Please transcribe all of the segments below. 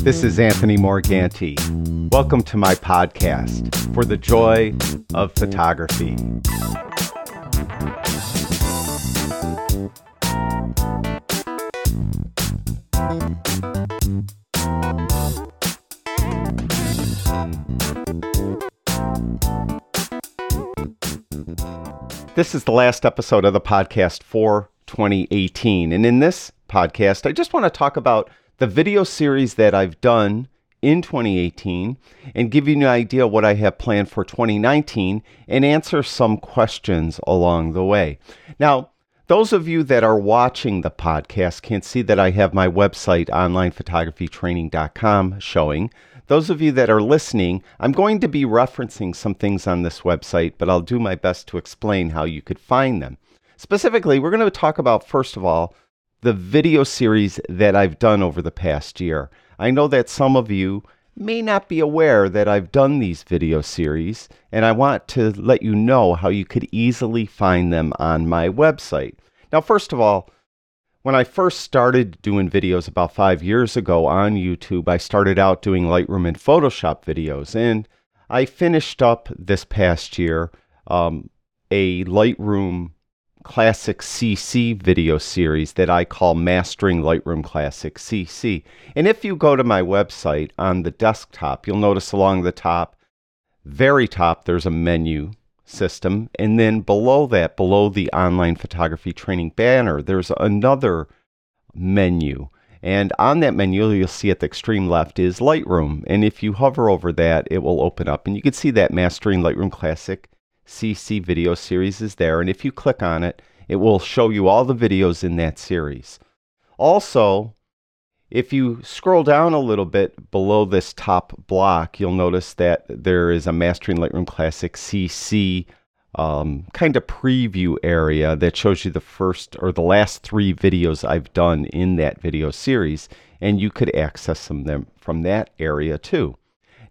This is Anthony Morganti. Welcome to my podcast for the joy of photography. This is the last episode of the podcast for 2018. And in this podcast, I just want to talk about the video series that I've done in 2018 and give you an idea what I have planned for 2019 and answer some questions along the way. Now, those of you that are watching the podcast can see that I have my website, onlinephotographytraining.com, showing. Those of you that are listening, I'm going to be referencing some things on this website, but I'll do my best to explain how you could find them. Specifically, we're going to talk about, first of all, the video series that I've done over the past year. I know that some of you may not be aware that I've done these video series, and I want to let you know how you could easily find them on my website. Now, first of all, when I first started doing videos about five years ago on YouTube, I started out doing Lightroom and Photoshop videos, and I finished up this past year um, a Lightroom Classic CC video series that I call Mastering Lightroom Classic CC. And if you go to my website on the desktop, you'll notice along the top, very top, there's a menu system. And then below that, below the online photography training banner, there's another menu. And on that menu, you'll see at the extreme left is Lightroom. And if you hover over that, it will open up. And you can see that Mastering Lightroom Classic CC video series is there. And if you click on it, it will show you all the videos in that series. Also, if you scroll down a little bit below this top block, you'll notice that there is a Mastering Lightroom Classic CC um, kind of preview area that shows you the first or the last three videos I've done in that video series, and you could access some them from that area too.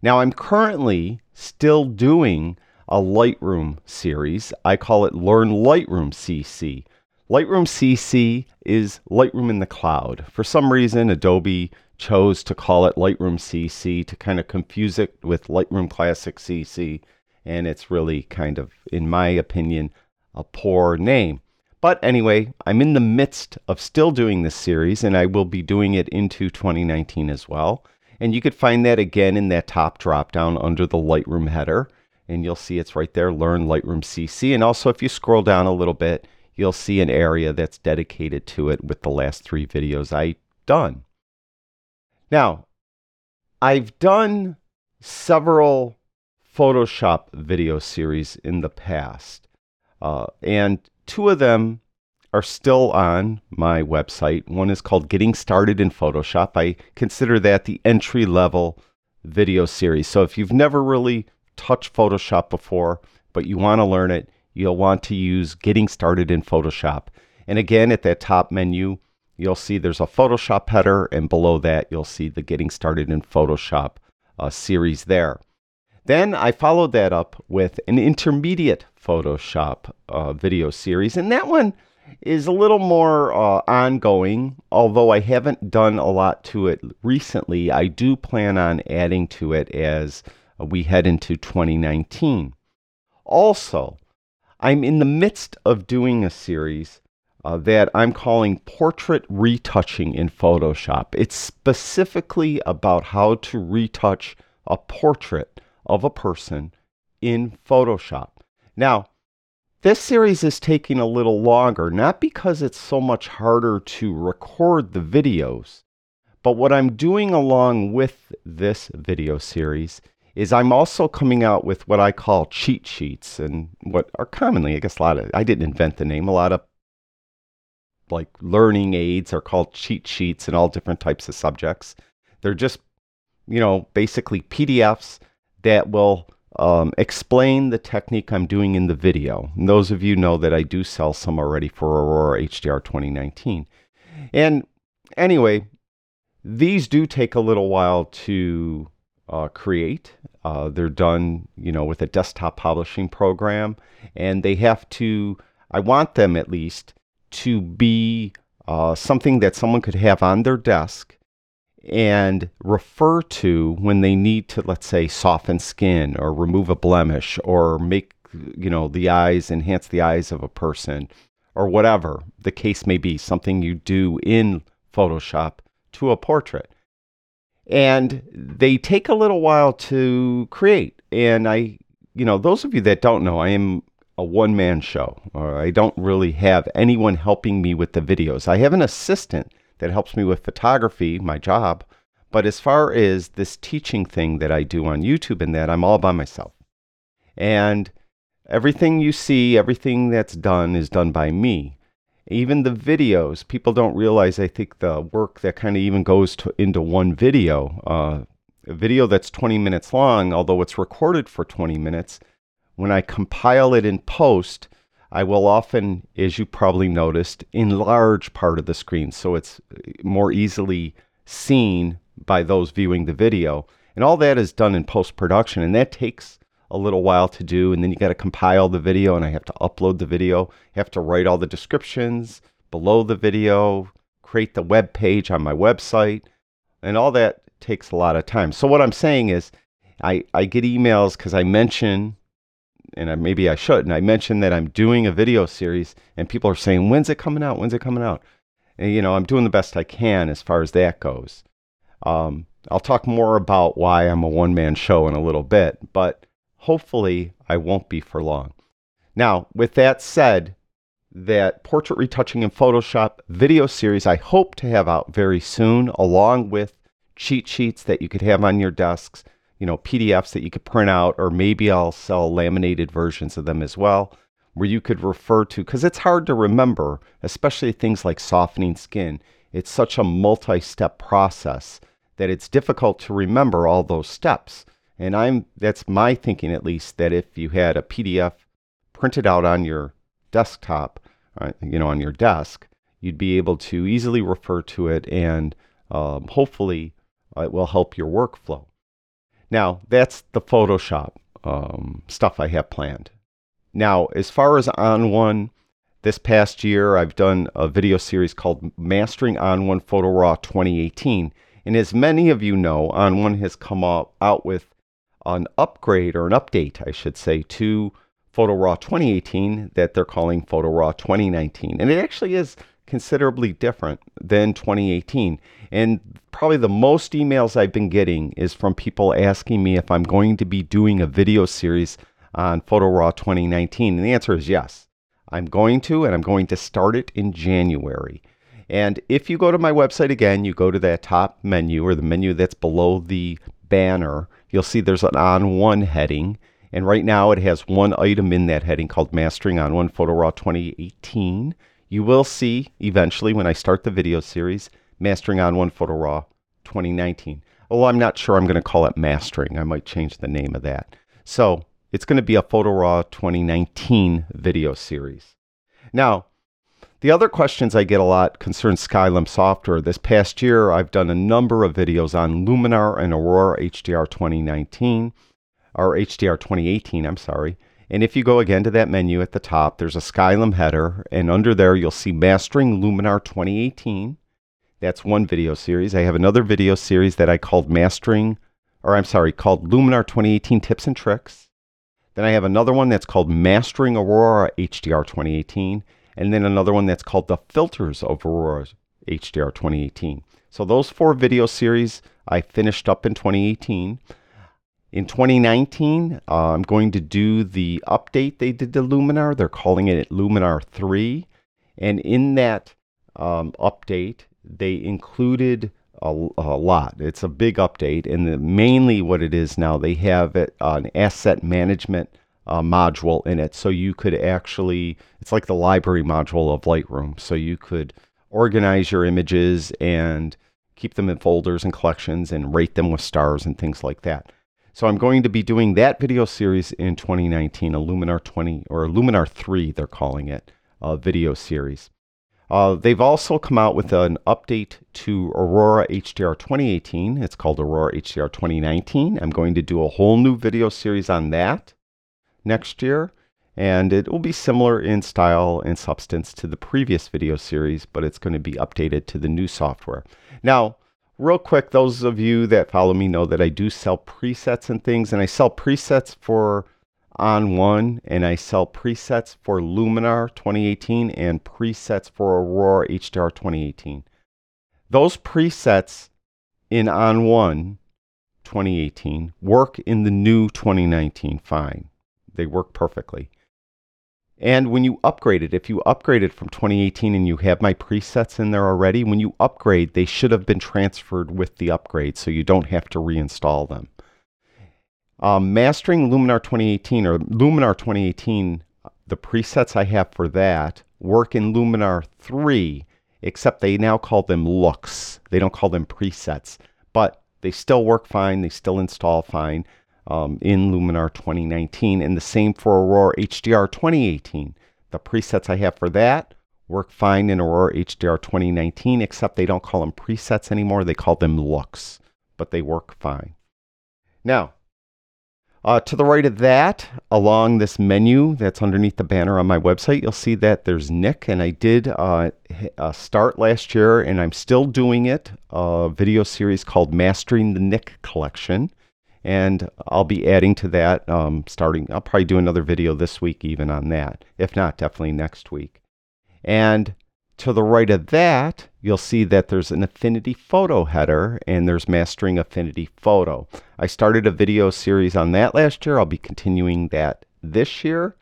Now, I'm currently still doing a Lightroom series. I call it Learn Lightroom CC. Lightroom CC is Lightroom in the cloud. For some reason, Adobe chose to call it Lightroom CC to kind of confuse it with Lightroom Classic CC, and it's really kind of, in my opinion, a poor name. But anyway, I'm in the midst of still doing this series, and I will be doing it into 2019 as well. And you could find that again in that top drop down under the Lightroom header and you'll see it's right there, Learn Lightroom CC. And also, if you scroll down a little bit, you'll see an area that's dedicated to it with the last three videos I've done. Now, I've done several Photoshop video series in the past, uh, and two of them are still on my website. One is called Getting Started in Photoshop. I consider that the entry level video series. So if you've never really touched Photoshop before, but you want to learn it, you'll want to use Getting Started in Photoshop. And again, at that top menu, you'll see there's a Photoshop header, and below that, you'll see the Getting Started in Photoshop uh, series there. Then I followed that up with an intermediate Photoshop uh, video series, and that one is a little more uh, ongoing. Although I haven't done a lot to it recently, I do plan on adding to it as we head into 2019. Also, I'm in the midst of doing a series uh, that I'm calling Portrait Retouching in Photoshop. It's specifically about how to retouch a portrait of a person in Photoshop. Now, this series is taking a little longer, not because it's so much harder to record the videos, but what I'm doing along with this video series is I'm also coming out with what I call cheat sheets and what are commonly, I guess, a lot of, I didn't invent the name, a lot of like learning aids are called cheat sheets in all different types of subjects. They're just, you know, basically PDFs that will um, explain the technique I'm doing in the video. And those of you know that I do sell some already for Aurora HDR 2019. And anyway, these do take a little while to uh, create. Uh, they're done, you know, with a desktop publishing program, and they have to. I want them at least to be uh, something that someone could have on their desk and refer to when they need to, let's say, soften skin or remove a blemish or make, you know, the eyes, enhance the eyes of a person or whatever the case may be, something you do in Photoshop to a portrait. And they take a little while to create. And I, you know, those of you that don't know, I am a one man show. Or I don't really have anyone helping me with the videos. I have an assistant that helps me with photography, my job. But as far as this teaching thing that I do on YouTube and that, I'm all by myself. And everything you see, everything that's done is done by me. Even the videos, people don't realize, I think, the work that kind of even goes to, into one video. Uh, a video that's 20 minutes long, although it's recorded for 20 minutes, when I compile it in post, I will often, as you probably noticed, enlarge part of the screen so it's more easily seen by those viewing the video. And all that is done in post production, and that takes a little while to do. And then you got to compile the video, and I have to upload the video, I have to write all the descriptions below the video, create the web page on my website, and all that takes a lot of time. So, what I'm saying is, I, I get emails because I mention and I, maybe I shouldn't. I mentioned that I'm doing a video series, and people are saying, "When's it coming out? When's it coming out?" And you know, I'm doing the best I can as far as that goes. Um, I'll talk more about why I'm a one-man show in a little bit, but hopefully I won't be for long. Now, with that said, that portrait retouching in Photoshop video series I hope to have out very soon, along with cheat sheets that you could have on your desks you know, PDFs that you could print out, or maybe I'll sell laminated versions of them as well, where you could refer to, because it's hard to remember, especially things like softening skin. It's such a multi step process that it's difficult to remember all those steps. And I'm that's my thinking at least that if you had a PDF printed out on your desktop, uh, you know, on your desk, you'd be able to easily refer to it and um, hopefully uh, it will help your workflow. Now, that's the Photoshop um, stuff I have planned. Now, as far as ON1, this past year I've done a video series called Mastering ON1 Photo Raw 2018. And as many of you know, ON1 has come out with an upgrade or an update, I should say, to Photo Raw 2018 that they're calling Photo Raw 2019. And it actually is considerably different than 2018. And probably the most emails I've been getting is from people asking me if I'm going to be doing a video series on Photo Raw 2019. And the answer is yes. I'm going to, and I'm going to start it in January. And if you go to my website again, you go to that top menu or the menu that's below the banner, you'll see there's an ON1 heading. And right now it has one item in that heading called Mastering ON1 Photo Raw 2018. You will see eventually when I start the video series, Mastering ON1 Photo Raw 2019. Oh, I'm not sure I'm going to call it Mastering. I might change the name of that. So it's going to be a Photo Raw 2019 video series. Now, the other questions I get a lot concern Skylum software. This past year, I've done a number of videos on Luminar and Aurora HDR 2019, or HDR 2018, I'm sorry. And if you go again to that menu at the top, there's a Skylum header, and under there you'll see Mastering Luminar 2018. That's one video series. I have another video series that I called Mastering, or I'm sorry, called Luminar 2018 Tips and Tricks. Then I have another one that's called Mastering Aurora HDR 2018, and then another one that's called The Filters of Aurora HDR 2018. So those four video series I finished up in 2018. In 2019, uh, I'm going to do the update they did to Luminar. They're calling it Luminar 3. And in that um, update, they included a, a, lot. It's a big update. And the, mainly what it is now, they have it, uh, an asset management uh, module in it. So you could actually, it's like the library module of Lightroom. So you could organize your images and keep them in folders and collections and rate them with stars and things like that. So I'm going to be doing that video series in 2019, a Luminar 20 or a Luminar 3, they're calling it, a video series. Uh, they've also come out with an update to Aurora HDR 2018. It's called Aurora HDR 2019. I'm going to do a whole new video series on that next year, and it will be similar in style and substance to the previous video series, but it's going to be updated to the new software. Now, real quick, those of you that follow me know that I do sell presets and things, and I sell presets for ON1 and I sell presets for Luminar 2018 and presets for Aurora HDR 2018. Those presets in ON1 2018 work in the new 2019 fine. They work perfectly. And when you upgrade it, if you upgraded from 2018 and you have my presets in there already, when you upgrade, they should have been transferred with the upgrade so you don't have to reinstall them. Um, mastering Luminar 2018 or Luminar 2018, the presets I have for that work in Luminar 3, except they now call them looks. They don't call them presets, but they still work fine. They still install fine um, in Luminar 2019, and the same for Aurora HDR 2018. The presets I have for that work fine in Aurora HDR 2019, except they don't call them presets anymore. They call them looks, but they work fine. Now, uh, to the right of that, along this menu that's underneath the banner on my website, you'll see that there's Nick, and I did uh, uh, start last year, and I'm still doing it, a video series called Mastering the Nick Collection. And I'll be adding to that um, starting, I'll probably do another video this week even on that. If not, definitely next week. And to the right of that, you'll see that there's an Affinity Photo header and there's Mastering Affinity Photo. I started a video series on that last year. I'll be continuing that this year.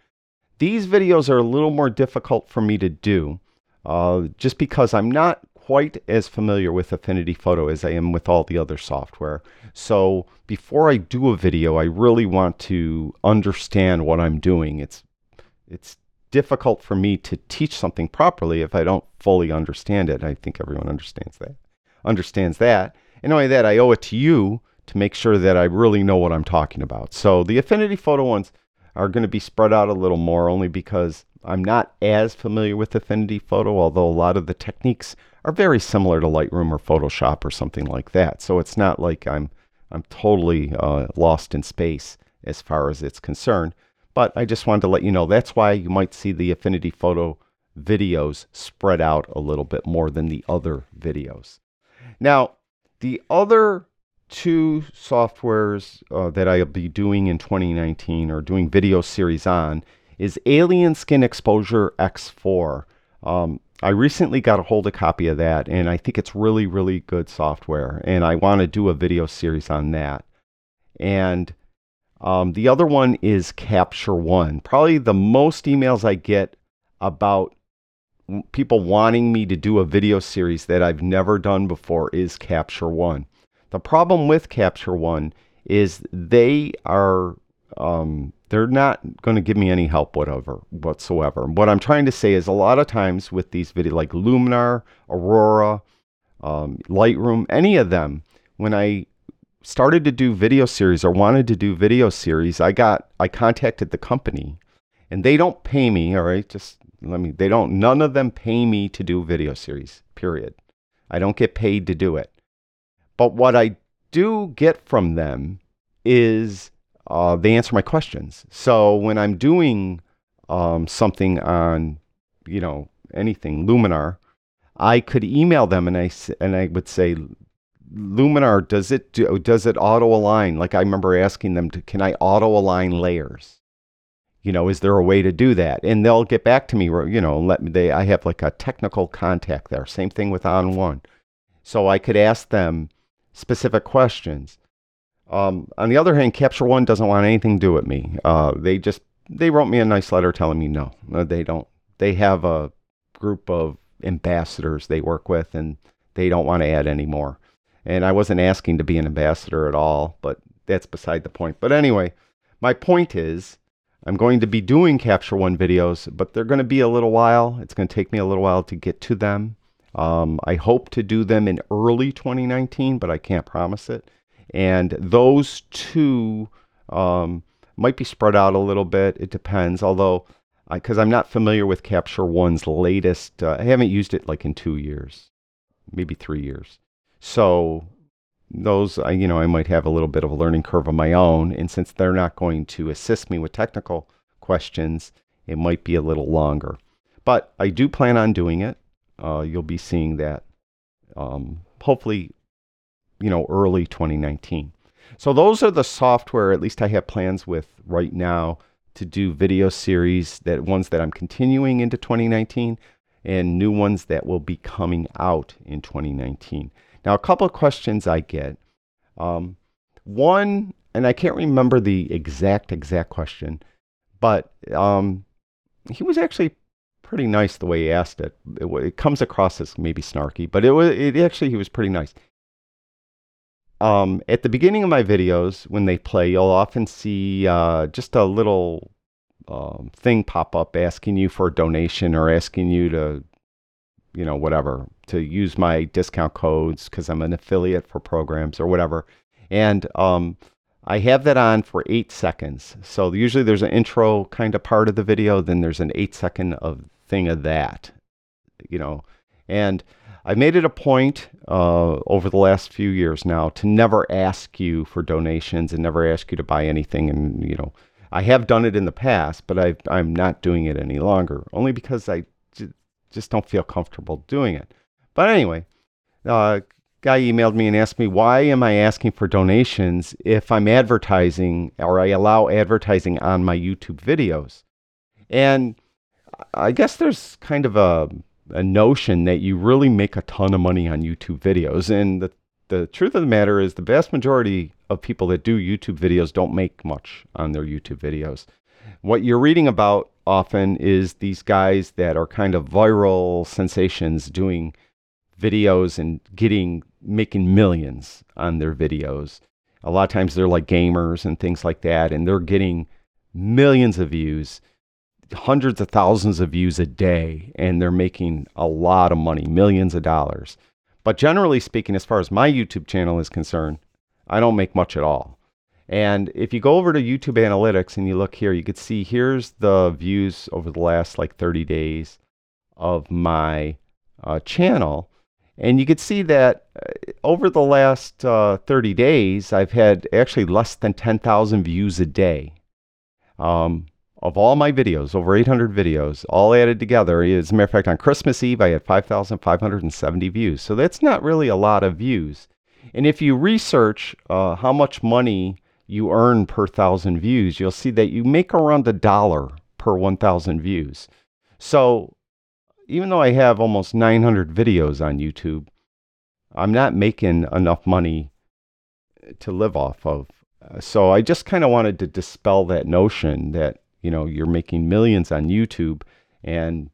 These videos are a little more difficult for me to do uh, just because I'm not quite as familiar with Affinity Photo as I am with all the other software. So before I do a video, I really want to understand what I'm doing. It's it's difficult for me to teach something properly if I don't fully understand it. I think everyone understands that. Understands that. And only that, I owe it to you to make sure that I really know what I'm talking about. So the Affinity Photo ones are going to be spread out a little more only because I'm not as familiar with Affinity Photo, although a lot of the techniques are very similar to Lightroom or Photoshop or something like that. So it's not like I'm I'm totally uh, lost in space as far as it's concerned. But I just wanted to let you know that's why you might see the Affinity Photo videos spread out a little bit more than the other videos. Now, the other two softwares uh, that I'll be doing in 2019 or doing video series on is Alien Skin Exposure X4. Um, I recently got a hold of a copy of that, and I think it's really, really good software. And I want to do a video series on that. And um, the other one is Capture One. Probably the most emails I get about people wanting me to do a video series that I've never done before is Capture One. The problem with Capture One is they are um, they're not going to give me any help whatever whatsoever. What I'm trying to say is a lot of times with these videos like Luminar, Aurora, um, Lightroom, any of them, when I started to do video series or wanted to do video series, I got I contacted the company and they don't pay me, all right? Just let me they don't none of them pay me to do video series. Period. I don't get paid to do it. But what I do get from them is uh, they answer my questions. So when I'm doing um, something on, you know, anything Luminar, I could email them and I and I would say, Luminar, does it do, does it auto align? Like I remember asking them to, can I auto align layers? You know, is there a way to do that? And they'll get back to me. You know, let me. They I have like a technical contact there. Same thing with ON1, so I could ask them specific questions. Um, on the other hand, Capture One doesn't want anything to do with me. Uh, they just they wrote me a nice letter telling me no, they don't. They have a group of ambassadors they work with, and they don't want to add any more. And I wasn't asking to be an ambassador at all, but that's beside the point. But anyway, my point is I'm going to be doing Capture One videos, but they're going to be a little while. It's going to take me a little while to get to them. Um, I hope to do them in early 2019, but I can't promise it. And those two um, might be spread out a little bit. It depends. Although because I'm not familiar with Capture One's latest. Uh, I haven't used it like in two years, maybe three years. So those, I, you know, I might have a little bit of a learning curve of my own. And since they're not going to assist me with technical questions, it might be a little longer. But I do plan on doing it. Uh, you'll be seeing that um, hopefully, you know, early 2019. So those are the software, at least I have plans with right now to do video series that ones that I'm continuing into 2019 and new ones that will be coming out in 2019. Now, a couple of questions I get. Um, one, and I can't remember the exact exact question, but um, he was actually pretty nice the way he asked it. It, it comes across as maybe snarky, but it was it actually he was pretty nice. Um, at the beginning of my videos, when they play, you'll often see uh, just a little um, thing pop up asking you for a donation or asking you to, you know, whatever, to use my discount codes because I'm an affiliate for programs or whatever. And um, I have that on for eight seconds. So usually there's an intro kind of part of the video, then there's an eight second of thing of that, you know, and I made it a point uh, over the last few years now to never ask you for donations and never ask you to buy anything. And, you know, I have done it in the past, but I, I'm not doing it any longer, only because I j- just don't feel comfortable doing it. But anyway, uh, guy emailed me and asked me why am I asking for donations if I'm advertising or I allow advertising on my YouTube videos? And I guess there's kind of a a notion that you really make a ton of money on YouTube videos. And the, the truth of the matter is, the vast majority of people that do YouTube videos don't make much on their YouTube videos. What you're reading about often is these guys that are kind of viral sensations doing videos and getting making millions on their videos. A lot of times they're like gamers and things like that, and they're getting millions of views hundreds of thousands of views a day and they're making a lot of money, millions of dollars. But generally speaking, as far as my YouTube channel is concerned, I don't make much at all. And if you go over to YouTube Analytics and you look here, you could see here's the views over the last like 30 days of my uh, channel. And you could see that uh, over the last uh, 30 days, I've had actually less than 10,000 views a day. Um, of all my videos, over 800 videos, all added together. As a matter of fact, on Christmas Eve, I had 5,570 views. So that's not really a lot of views. And if you research uh, how much money you earn per thousand views, you'll see that you make around a dollar per 1,000 views. So even though I have almost 900 videos on YouTube, I'm not making enough money to live off of. So I just kind of wanted to dispel that notion that you know you're making millions on YouTube and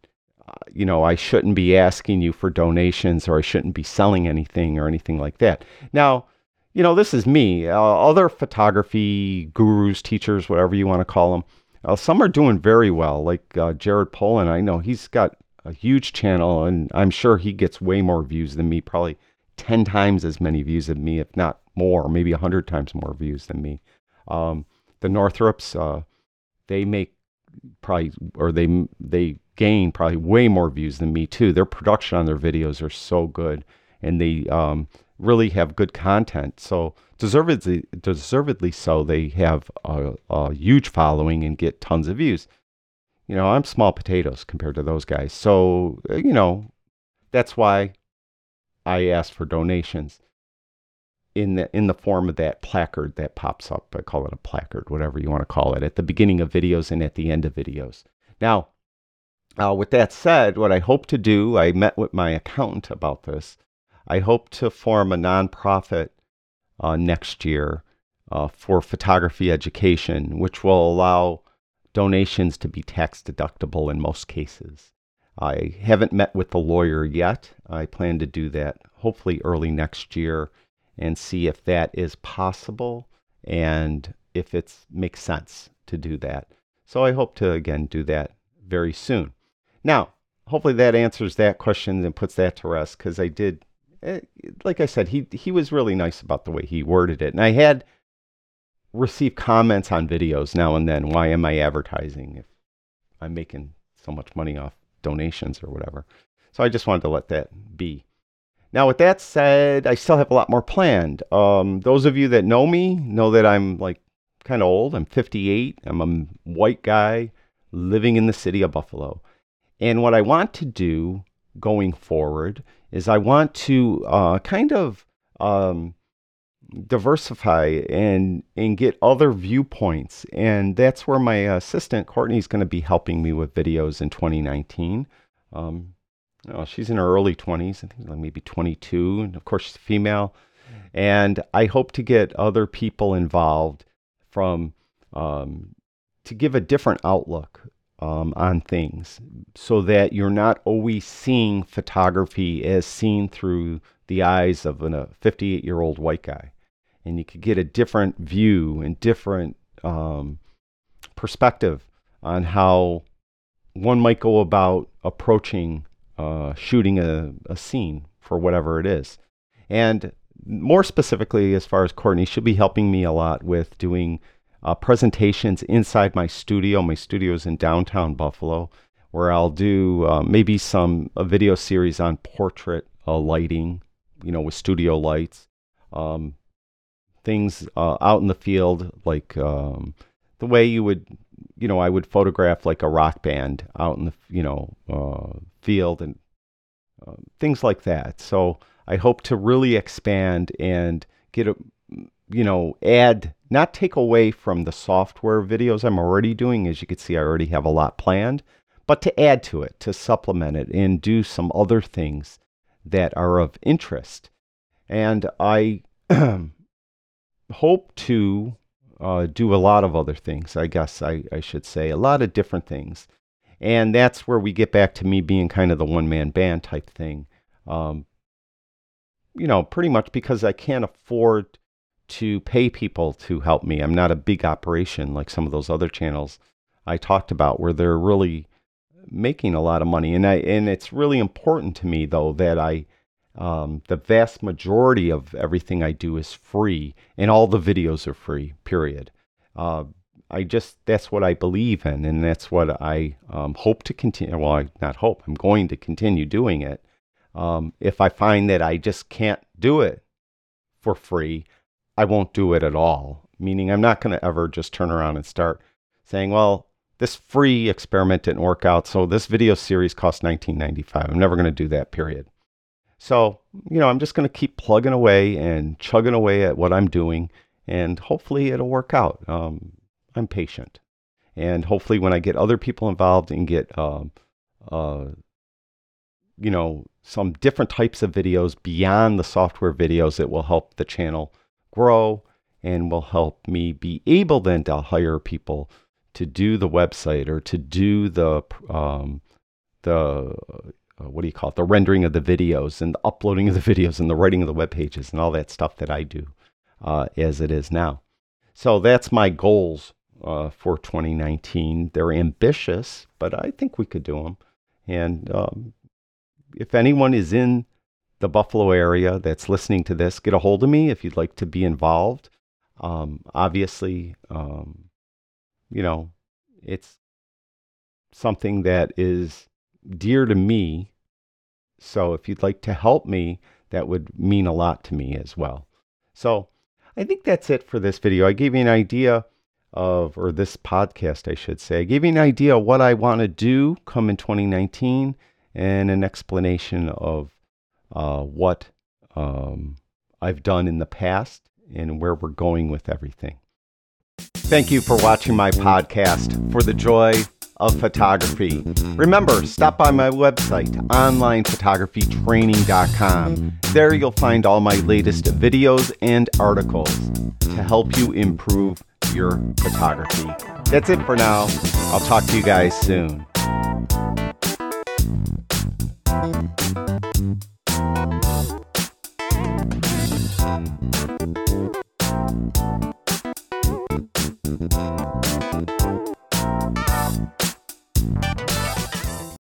uh, you know I shouldn't be asking you for donations or I shouldn't be selling anything or anything like that. Now, you know this is me. Uh, other photography gurus, teachers, whatever you want to call them, uh, some are doing very well. Like uh, Jared Polin, I know he's got a huge channel and I'm sure he gets way more views than me, probably 10 times as many views than me, if not more, maybe 100 times more views than me. Um, the Northrups, uh, they make probably or they they gain probably way more views than me too. Their production on their videos are so good, and they um, really have good content. So deservedly, deservedly so, they have a, a huge following and get tons of views. You know, I'm small potatoes compared to those guys. So uh, you know, that's why I ask for donations in the in the form of that placard that pops up. I call it a placard, whatever you want to call it, at the beginning of videos and at the end of videos. Now, uh, with that said, what I hope to do, I met with my accountant about this. I hope to form a nonprofit uh, next year uh, for photography education, which will allow donations to be tax deductible in most cases. I haven't met with the lawyer yet. I plan to do that hopefully early next year and see if that is possible and if it makes sense to do that. So I hope to again do that very soon. Now, hopefully that answers that question and puts that to rest because I did, eh, like I said, he he was really nice about the way he worded it, and I had received comments on videos now and then. Why am I advertising? If I'm making so much money off donations or whatever. So I just wanted to let that be. Now, with that said, I still have a lot more planned. Um, those of you that know me know that I'm like kind of old. I'm 58. I'm a white guy living in the city of Buffalo. And what I want to do going forward is I want to uh, kind of um, diversify and and get other viewpoints. And that's where my assistant Courtney is going to be helping me with videos in 2019. Um, oh, she's in her early 20s, I think like maybe 22, and of course she's female. And I hope to get other people involved from um, to give a different outlook um, on things, so that you're not always seeing photography as seen through the eyes of a 58 year old white guy and you could get a different view and different um, perspective on how one might go about approaching uh, shooting a, a scene for whatever it is. And more specifically, as far as Courtney, she'll be helping me a lot with doing uh, presentations inside my studio. My studio is in downtown Buffalo, where I'll do uh, maybe some a video series on portrait uh, lighting, you know, with studio lights. Um, things uh, out in the field, like um, the way you would, you know, I would photograph like a rock band out in the, you know, uh, field and uh, things like that. So I hope to really expand and get a, you know, add, not take away from the software videos I'm already doing. As you can see, I already have a lot planned, but to add to it, to supplement it, and do some other things that are of interest. And I hope to uh, do a lot of other things, I guess I, I should say, a lot of different things. And that's where we get back to me being kind of the one man band type thing. Um, you know, pretty much because I can't afford to pay people to help me. I'm not a big operation like some of those other channels I talked about where they're really making a lot of money. And I and it's really important to me though that I um, the vast majority of everything I do is free, and all the videos are free. Period. Uh, I just that's what I believe in, and that's what I um, hope to continue. Well, I not hope. I'm going to continue doing it. Um, if I find that I just can't do it for free, I won't do it at all. Meaning, I'm not going to ever just turn around and start saying, "Well, this free experiment didn't work out, so this video series cost 19.95." I'm never going to do that. Period. So, you know, I'm just going to keep plugging away and chugging away at what I'm doing, and hopefully it'll work out. Um, I'm patient. And hopefully, when I get other people involved and get, um, uh, you know, some different types of videos beyond the software videos, it will help the channel grow and will help me be able then to hire people to do the website or to do the um, the uh, what do you call it, the rendering of the videos and the uploading of the videos and the writing of the web pages and all that stuff that I do uh, as it is now. So that's my goals uh, for 2019. They're ambitious, but I think we could do them. And um, if anyone is in the Buffalo area that's listening to this, get a hold of me if you'd like to be involved. Um, obviously, um, you know, it's something that is dear to me so if you'd like to help me, that would mean a lot to me as well. So I think that's it for this video. I gave you an idea of, or this podcast, I should say. I gave you an idea what I want to do come in 2019 and an explanation of uh, what um, I've done in the past and where we're going with everything. Thank you for watching my podcast. For the joy of photography. Remember, stop by my website, onlinephotographytraining.com. There you'll find all my latest videos and articles to help you improve your photography. That's it for now. I'll talk to you guys soon.